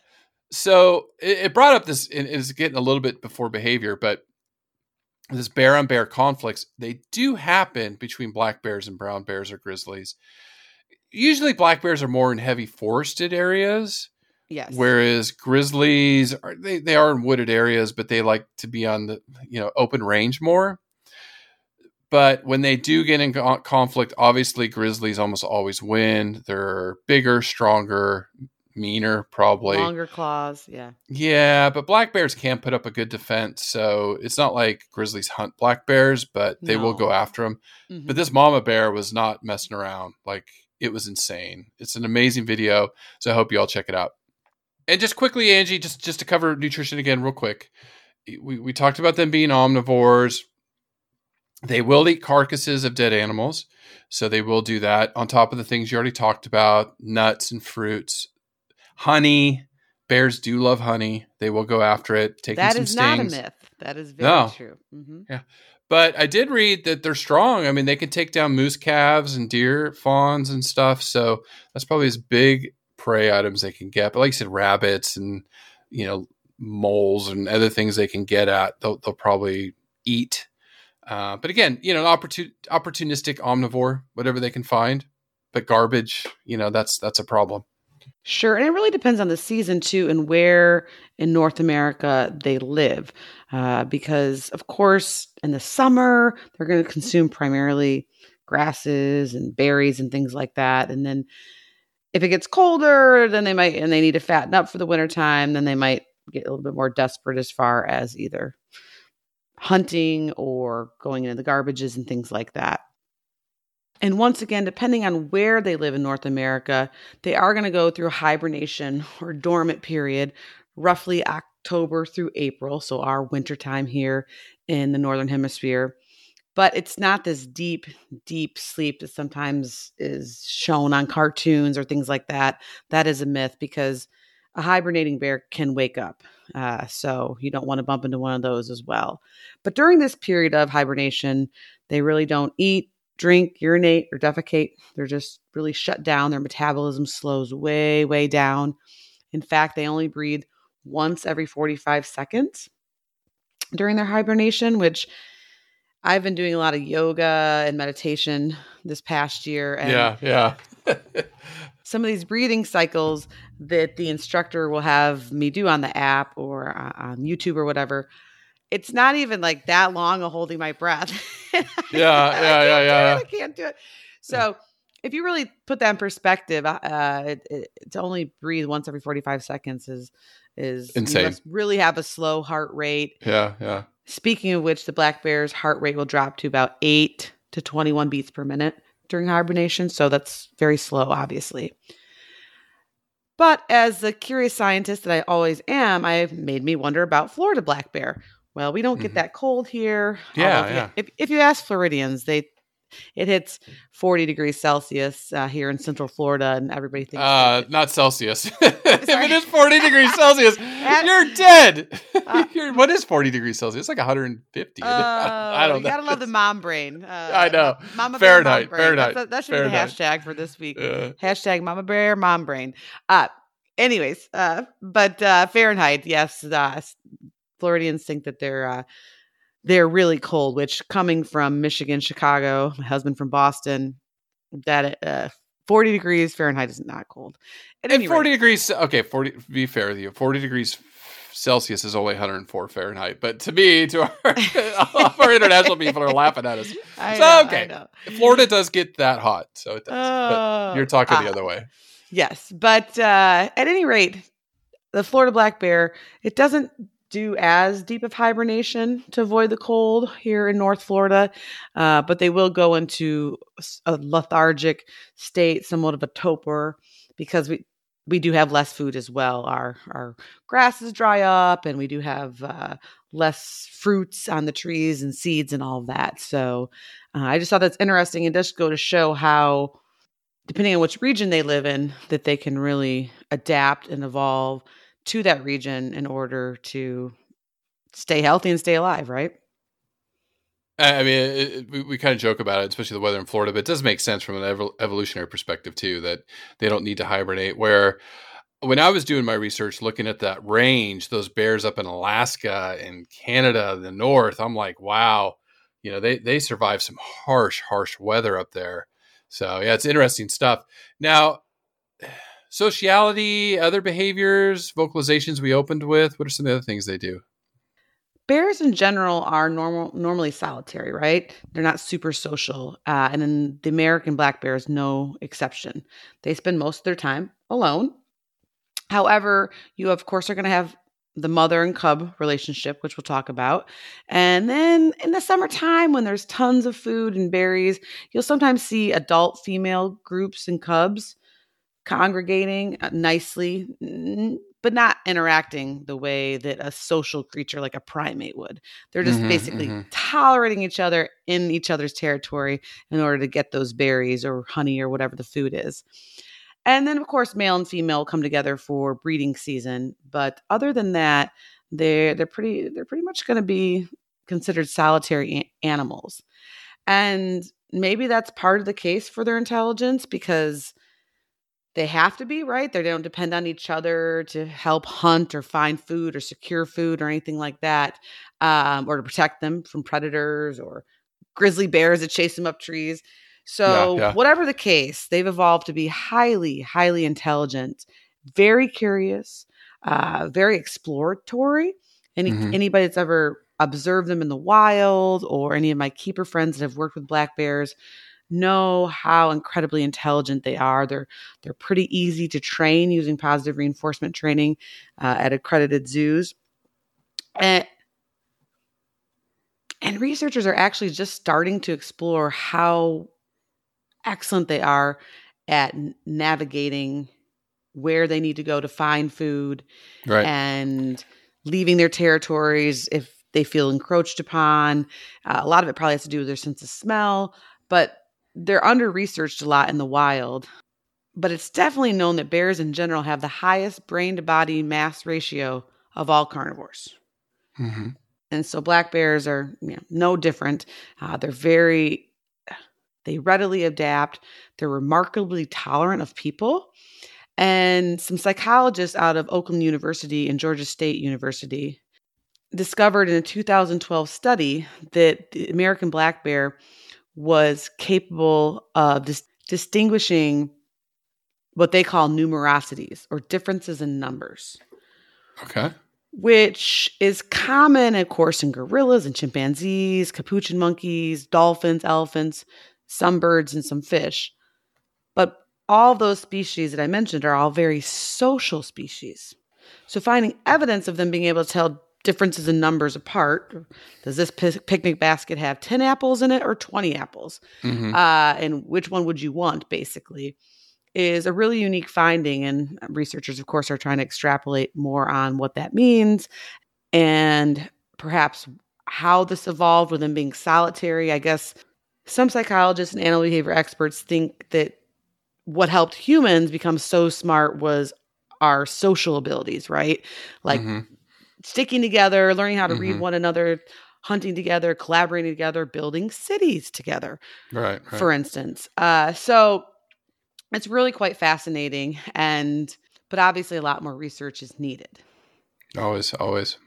So it, it brought up this it is getting a little bit before behavior but this bear on bear conflicts they do happen between black bears and brown bears or grizzlies. Usually black bears are more in heavy forested areas Yes. Whereas grizzlies are they, they are in wooded areas, but they like to be on the you know open range more. But when they do get in co- conflict, obviously grizzlies almost always win. They're bigger, stronger, meaner, probably. longer claws. Yeah. Yeah, but black bears can put up a good defense, so it's not like grizzlies hunt black bears, but they will go after them. Mhm. But this mama bear was not messing around. Like it was insane. It's an amazing video, so I hope you all check it out. And just quickly, Angie, just just to cover nutrition again, real quick. We we talked about them being omnivores. They will eat carcasses of dead animals, so they will do that on top of the things you already talked about: nuts and fruits, honey. Bears do love honey. They will go after it, taking That some is not a myth. That is very No. true. hmm But I did read that they're strong. I mean, they can take down moose calves and deer fawns and stuff. So that's probably as big prey items they can get. But like you said, rabbits and you know moles and other things they can get at, they'll, they'll probably eat. Uh, but again, you know, opportun- opportunistic omnivore, whatever they can find. But garbage, you know, that's that's a problem. Sure. And it really depends on the season too and where in North America they live. Uh, because, of course, in the summer, they're going to consume primarily grasses and berries and things like that. And then if it gets colder, then they might, and they need to fatten up for the wintertime, then they might get a little bit more desperate as far as either hunting or going into the garbages and things like that. And once again, depending on where they live in North America, they are going to go through hibernation or dormant period, roughly October through April. So, our wintertime here in the Northern Hemisphere. But it's not this deep, deep sleep that sometimes is shown on cartoons or things like that. That is a myth because a hibernating bear can wake up. Uh, so you don't want to bump into one of those as well. But during this period of hibernation, they really don't eat, drink, urinate, or defecate. They're just really shut down. Their metabolism slows way, way down. In fact, they only breathe once every 45 seconds during their hibernation, which I've been doing a lot of yoga and meditation this past year. And yeah, yeah. some of these breathing cycles that the instructor will have me do on the app or uh, on YouTube or whatever, it's not even like that long of holding my breath. yeah, yeah, yeah, yeah. I can't do it. So if you really put that in perspective, uh, it, it, to only breathe once every 45 seconds is is insane. You must really have a slow heart rate. Yeah, yeah. Speaking of which, the black bear's heart rate will drop to about eight to 21 beats per minute during hibernation. So that's very slow, obviously. But as the curious scientist that I always am, I've made me wonder about Florida black bear. Well, we don't get mm-hmm. that cold here. Yeah, if, yeah. You, if, if you ask Floridians, they it hits 40 degrees Celsius uh, here in Central Florida, and everybody thinks. Uh, not Celsius. if it is 40 degrees Celsius, you're dead. Uh, you're, what is 40 degrees Celsius? It's like 150. Uh, I don't you know. You gotta love the mom brain. Uh, I know. Mama Fahrenheit. Bear Fahrenheit. That's, that should Fahrenheit. be the hashtag for this week. Hashtag Mama Bear Mom Brain. Uh, anyways, uh, but uh, Fahrenheit, yes. Uh, Floridians think that they're uh, they're really cold, which coming from Michigan, Chicago, my husband from Boston, that uh, 40 degrees Fahrenheit is not cold. At and 40 rate, degrees, okay, 40, be fair with you, 40 degrees Celsius is only 104 Fahrenheit. But to me, to our, our international people are laughing at us. I so, know, okay. Florida does get that hot. So it does. Uh, but you're talking the uh, other way. Yes. But uh, at any rate, the Florida black bear, it doesn't do as deep of hibernation to avoid the cold here in North Florida, uh, but they will go into a lethargic state, somewhat of a torpor, because we we do have less food as well. Our our grasses dry up, and we do have uh, less fruits on the trees and seeds and all that. So uh, I just thought that's interesting and just go to show how, depending on which region they live in, that they can really adapt and evolve to that region in order to stay healthy and stay alive, right? I mean, it, it, we, we kind of joke about it, especially the weather in Florida, but it does make sense from an ev- evolutionary perspective too that they don't need to hibernate. Where when I was doing my research, looking at that range, those bears up in Alaska and Canada, the north, I'm like, wow, you know, they they survive some harsh, harsh weather up there. So yeah, it's interesting stuff. Now, sociality, other behaviors, vocalizations we opened with. What are some of the other things they do? Bears in general are normal, normally solitary, right? They're not super social, uh, and then the American black bear is no exception. They spend most of their time alone. However, you of course are going to have the mother and cub relationship, which we'll talk about. And then in the summertime, when there's tons of food and berries, you'll sometimes see adult female groups and cubs congregating uh, nicely, but not interacting the way that a social creature like a primate would. They're just mm-hmm, basically mm-hmm. tolerating each other in each other's territory in order to get those berries or honey or whatever the food is. And then, of course, male and female come together for breeding season. But other than that, they're they're pretty they're pretty much going to be considered solitary a- animals. And maybe that's part of the case for their intelligence because they have to be right they don't depend on each other to help hunt or find food or secure food or anything like that um, or to protect them from predators or grizzly bears that chase them up trees so yeah, yeah. whatever the case they've evolved to be highly highly intelligent very curious uh, very exploratory any mm-hmm. anybody that's ever observed them in the wild or any of my keeper friends that have worked with black bears know how incredibly intelligent they are. They're they're pretty easy to train using positive reinforcement training uh, at accredited zoos. And, and researchers are actually just starting to explore how excellent they are at navigating where they need to go to find food right. and leaving their territories if they feel encroached upon. Uh, a lot of it probably has to do with their sense of smell, but they're under researched a lot in the wild. But it's definitely known that bears in general have the highest brain to body mass ratio of all carnivores. Mm-hmm. And so black bears are you know, no different. Uh, they're very, they readily adapt. They're remarkably tolerant of people. And some psychologists out of Oakland University and Georgia State University discovered in a 2012 study that the American black bear was capable of dis- distinguishing what they call numerosities or differences in numbers. Okay. Which is common, of course, in gorillas and chimpanzees, capuchin monkeys, dolphins, elephants, some birds, and some fish. But all those species that I mentioned are all very social species. So finding evidence of them being able to tell differences in numbers apart. Does this p- picnic basket have 10 apples in it or 20 apples? Mm-hmm. Uh, and which one would you want, basically, is a really unique finding. And researchers, of course, are trying to extrapolate more on what that means and perhaps how this evolved with them being solitary. I guess some psychologists and animal behavior experts think that what helped humans become so smart was our social abilities, right? Like mm-hmm. Sticking together, learning how to Mhm. read one another, hunting together, collaborating together, building cities together, Right. right. for instance. Uh, so it's really quite fascinating, and but obviously a lot more research is needed. Always, always.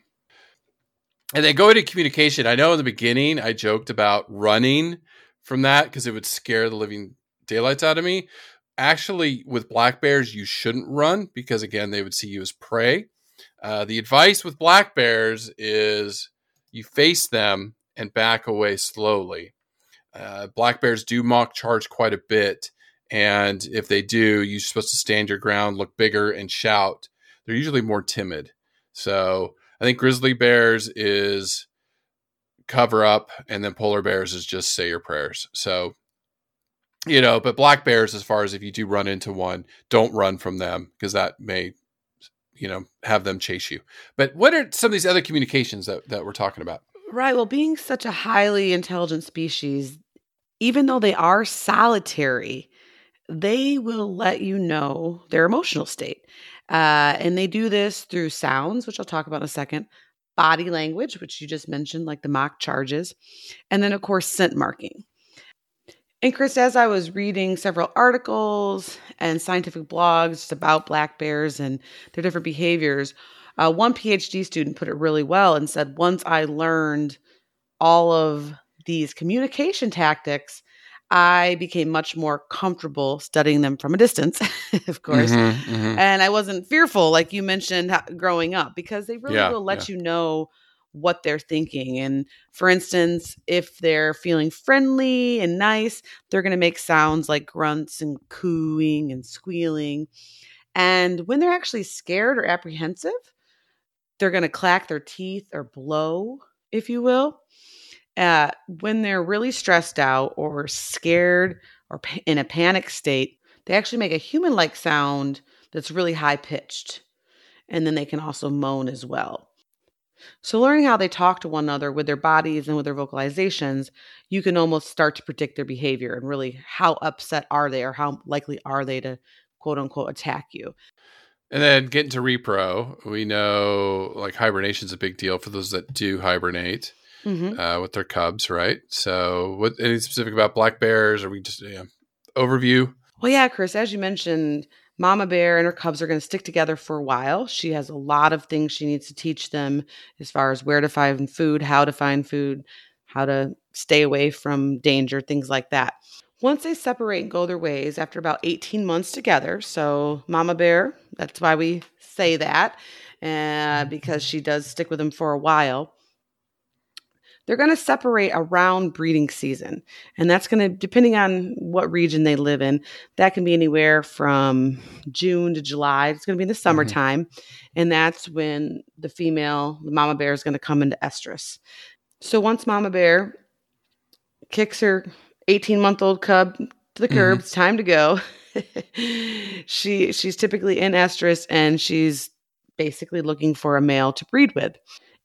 And then going to communication. I know in the beginning I joked about running from that because it would scare the living daylights out of me. Actually, with black bears, you shouldn't run because, again, they would see you as prey. Uh, the advice with black bears is you face them and back away slowly. Uh, black bears do mock charge quite a bit. And if they do, you're supposed to stand your ground, look bigger, and shout. They're usually more timid. So I think grizzly bears is cover up, and then polar bears is just say your prayers. So, you know, but black bears, as far as if you do run into one, don't run from them because that may, you know, have them chase you. But what are some of these other communications that, that we're talking about? Right. Well, being such a highly intelligent species, even though they are solitary, they will let you know their emotional state. Uh, and they do this through sounds, which I'll talk about in a second, body language, which you just mentioned, like the mock charges, and then, of course, scent marking. And Chris, as I was reading several articles and scientific blogs about black bears and their different behaviors, uh, one PhD student put it really well and said, Once I learned all of these communication tactics, I became much more comfortable studying them from a distance, of course. Mhm, mhm. And I wasn't fearful, like you mentioned growing up, because they really Yeah, will let you know what they're thinking. And for instance, if they're feeling friendly and nice, they're going to make sounds like grunts and cooing and squealing. And when they're actually scared or apprehensive, they're going to clack their teeth or blow, if you will. Uh, when they're really stressed out or scared or pa- in a panic state, they actually make a human like sound that's really high pitched. And then they can also moan as well. So, learning how they talk to one another with their bodies and with their vocalizations, you can almost start to predict their behavior and really how upset are they or how likely are they to quote unquote attack you. And then getting to repro, we know like hibernation is a big deal for those that do hibernate Mm-hmm. uh, with their cubs, right? So, what any specific about black bears? Are we just yeah, overview? Well, yeah, Chris, as you mentioned, Mama Bear and her cubs are going to stick together for a while. She has a lot of things she needs to teach them as far as where to find food, how to find food, how to stay away from danger, things like that. Once they separate and go their ways after about 18 months together, so Mama Bear, that's why we say that, uh, because she does stick with them for a while they're going to separate around breeding season. And that's going to, depending on what region they live in, that can be anywhere from June to July. It's going to be in the mm-hmm. summertime. And that's when the female, the mama bear, is going to come into estrus. So once mama bear kicks her 18 month old cub to the mm-hmm. curb. It's time to go. she she's typically in estrus and she's basically looking for a male to breed with.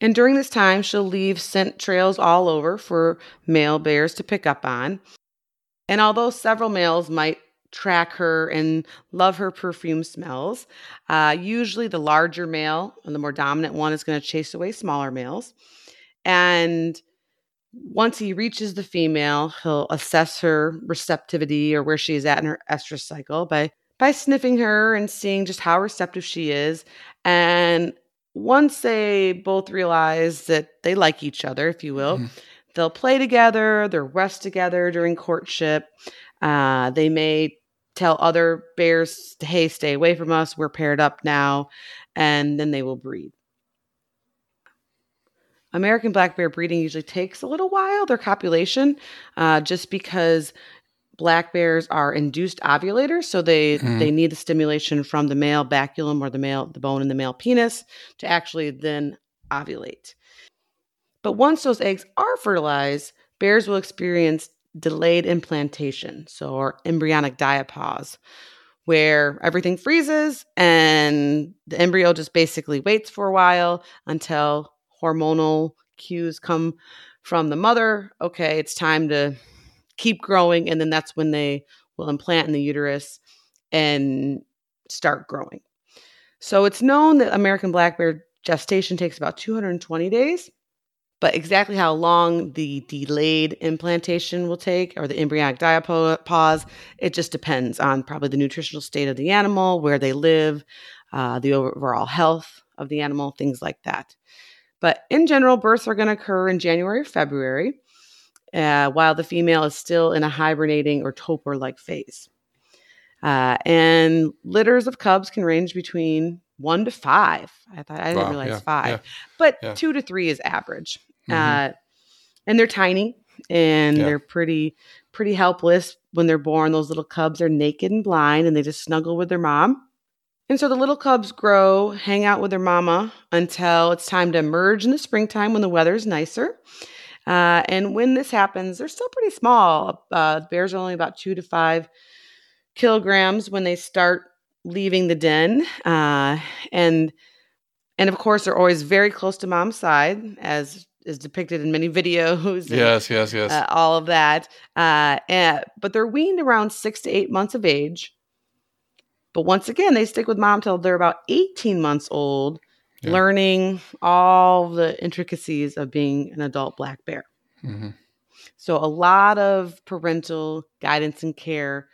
And during this time, she'll leave scent trails all over for male bears to pick up on. And although several males might track her and love her perfume smells, uh, usually the larger male and the more dominant one is going to chase away smaller males. And once he reaches the female, he'll assess her receptivity or where she is at in her estrus cycle by by sniffing her and seeing just how receptive she is. And once they both realize that they like each other, if you will, mm-hmm. they'll play together, they'll rest together during courtship. Uh, they may tell other bears, hey, stay away from us, we're paired up now, and then they will breed. American black bear breeding usually takes a little while, their copulation, uh, just because black bears are induced ovulators, so they mm. they need the stimulation from the male baculum or the male the bone in the male penis to actually then ovulate. But once those eggs are fertilized, bears will experience delayed implantation, so or embryonic diapause, where everything freezes and the embryo just basically waits for a while until hormonal cues come from the mother. Okay, it's time to keep growing. And then that's when they will implant in the uterus and start growing. So it's known that American black bear gestation takes about 220 days. But exactly how long the delayed implantation will take or the embryonic diapause, it just depends on probably the nutritional state of the animal, where they live, uh, the overall health of the animal, things like that. But in general, births are going to occur in January or February, uh, while the female is still in a hibernating or torpor like phase. Uh, and litters of cubs can range between one to five. I thought I didn't wow, realize yeah, five, yeah, but yeah. two to three is average. Mm-hmm. Uh, and they're tiny and they're pretty pretty helpless when they're born. Those little cubs are naked and blind, and they just snuggle with their mom. And so the little cubs grow, hang out with their mama until it's time to emerge in the springtime when the weather's nicer. Uh, and when this happens, they're still pretty small. Uh, bears are only about two to five kilograms when they start leaving the den. Uh, and and of course, they're always very close to mom's side, as is depicted in many videos. And, yes, yes, yes. Uh, all of that. Uh, and, but they're weaned around six to eight months of age. But once again, they stick with mom till they're about 18 months old, yeah. learning all the intricacies of being an adult black bear. Mm-hmm. So, a lot of parental guidance and care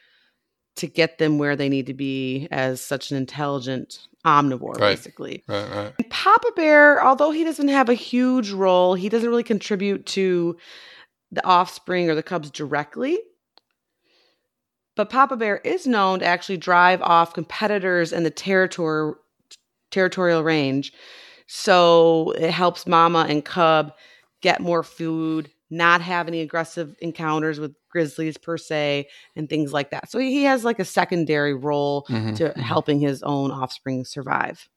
to get them where they need to be as such an intelligent omnivore, right. basically. Right, right. And Papa Bear, although he doesn't have a huge role, he doesn't really contribute to the offspring or the cubs directly. But Papa Bear is known to actually drive off competitors in the territory territorial range. So it helps mama and cub get more food, not have any aggressive encounters with grizzlies per se, and things like that. So he has like a secondary role mm-hmm, to mm-hmm. helping his own offspring survive.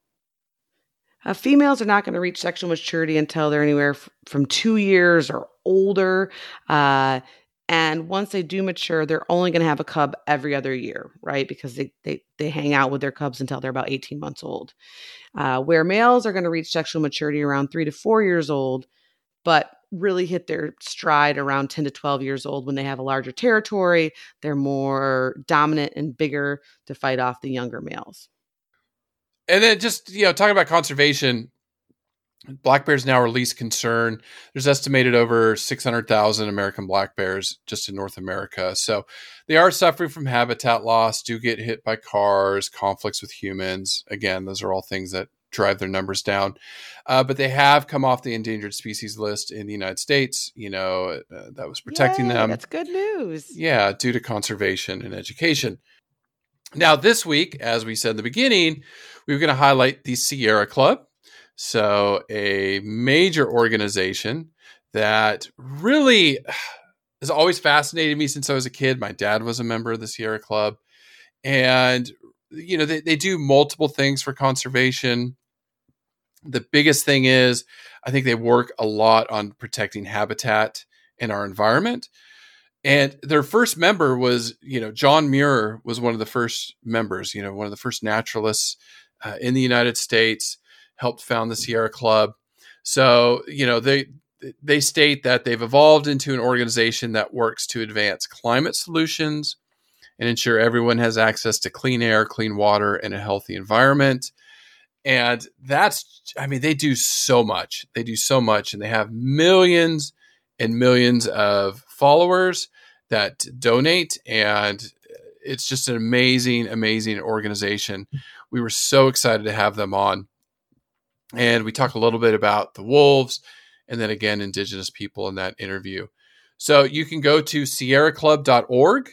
Uh, females are not going to reach sexual maturity until they're anywhere f- from two years or older. Uh, and once they do mature, they're only going to have a cub every other year, right? Because they, they, they hang out with their cubs until they're about 18 months old. Uh, where males are going to reach sexual maturity around three to four years old, but really hit their stride around 10 to 12 years old when they have a larger territory. They're more dominant and bigger to fight off the younger males. And then just, you know, talking about conservation, Black bears now are least concern. There's estimated over 600,000 American black bears just in North America. So they are suffering from habitat loss, do get hit by cars, conflicts with humans. Again, those are all things that drive their numbers down. Uh, but they have come off the endangered species list in the United States. You know, uh, that was protecting Yay, them. That's good news. Yeah, due to conservation and education. Now, this week, as we said in the beginning, we are going to highlight the Sierra Club. So, a major organization that really has always fascinated me since I was a kid. My dad was a member of the Sierra Club. And, you know, they, they do multiple things for conservation. The biggest thing is, I think they work a lot on protecting habitat in our environment. And their first member was, you know, John Muir was one of the first members, you know, one of the first naturalists uh, in the United States, helped found the Sierra Club. So, you know, they they state that they've evolved into an organization that works to advance climate solutions and ensure everyone has access to clean air, clean water, and a healthy environment. And that's, I mean, they do so much. They do so much, and they have millions and millions of followers that donate. And it's just an amazing, amazing organization. We were so excited to have them on. And we talk a little bit about the wolves and then again, Indigenous people in that interview. So you can go to sierraclub.org,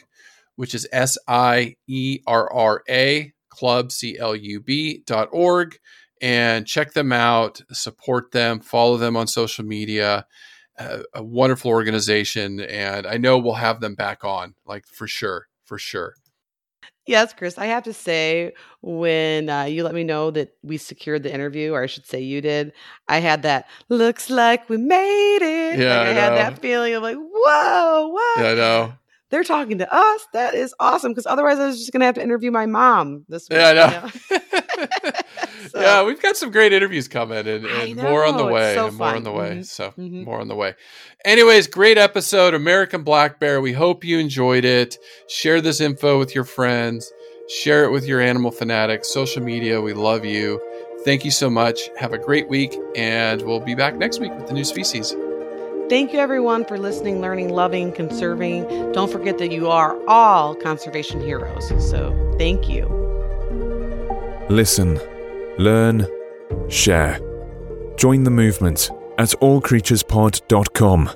which is S I E R R A club, C L U B dot org, and check them out, support them, follow them on social media. A wonderful organization, and I know we'll have them back on, like for sure, for sure. Yes, Chris, I have to say, when uh, you let me know that we secured the interview, or I should say you did, I had that looks like we made it. Yeah, like I, I had know. that feeling of like, whoa, what? Yeah, I know. They're talking to us. That is awesome. Because otherwise, I was just going to have to interview my mom this week. Yeah, I you know. So- yeah, we've got some great interviews coming, and, I and more on the way, so and more on the way. Mhm, So mhm. more on the way. Anyways, great episode, American Black Bear. We hope you enjoyed it. Share this info with your friends. Share it with your animal fanatics. Social media. We love you. Thank you so much. Have a great week, and we'll be back next week with the new species. Thank you, everyone, for listening, learning, loving, conserving. Don't forget that you are all conservation heroes. So thank you. Listen, learn, share. Join the movement at allcreaturespod.com.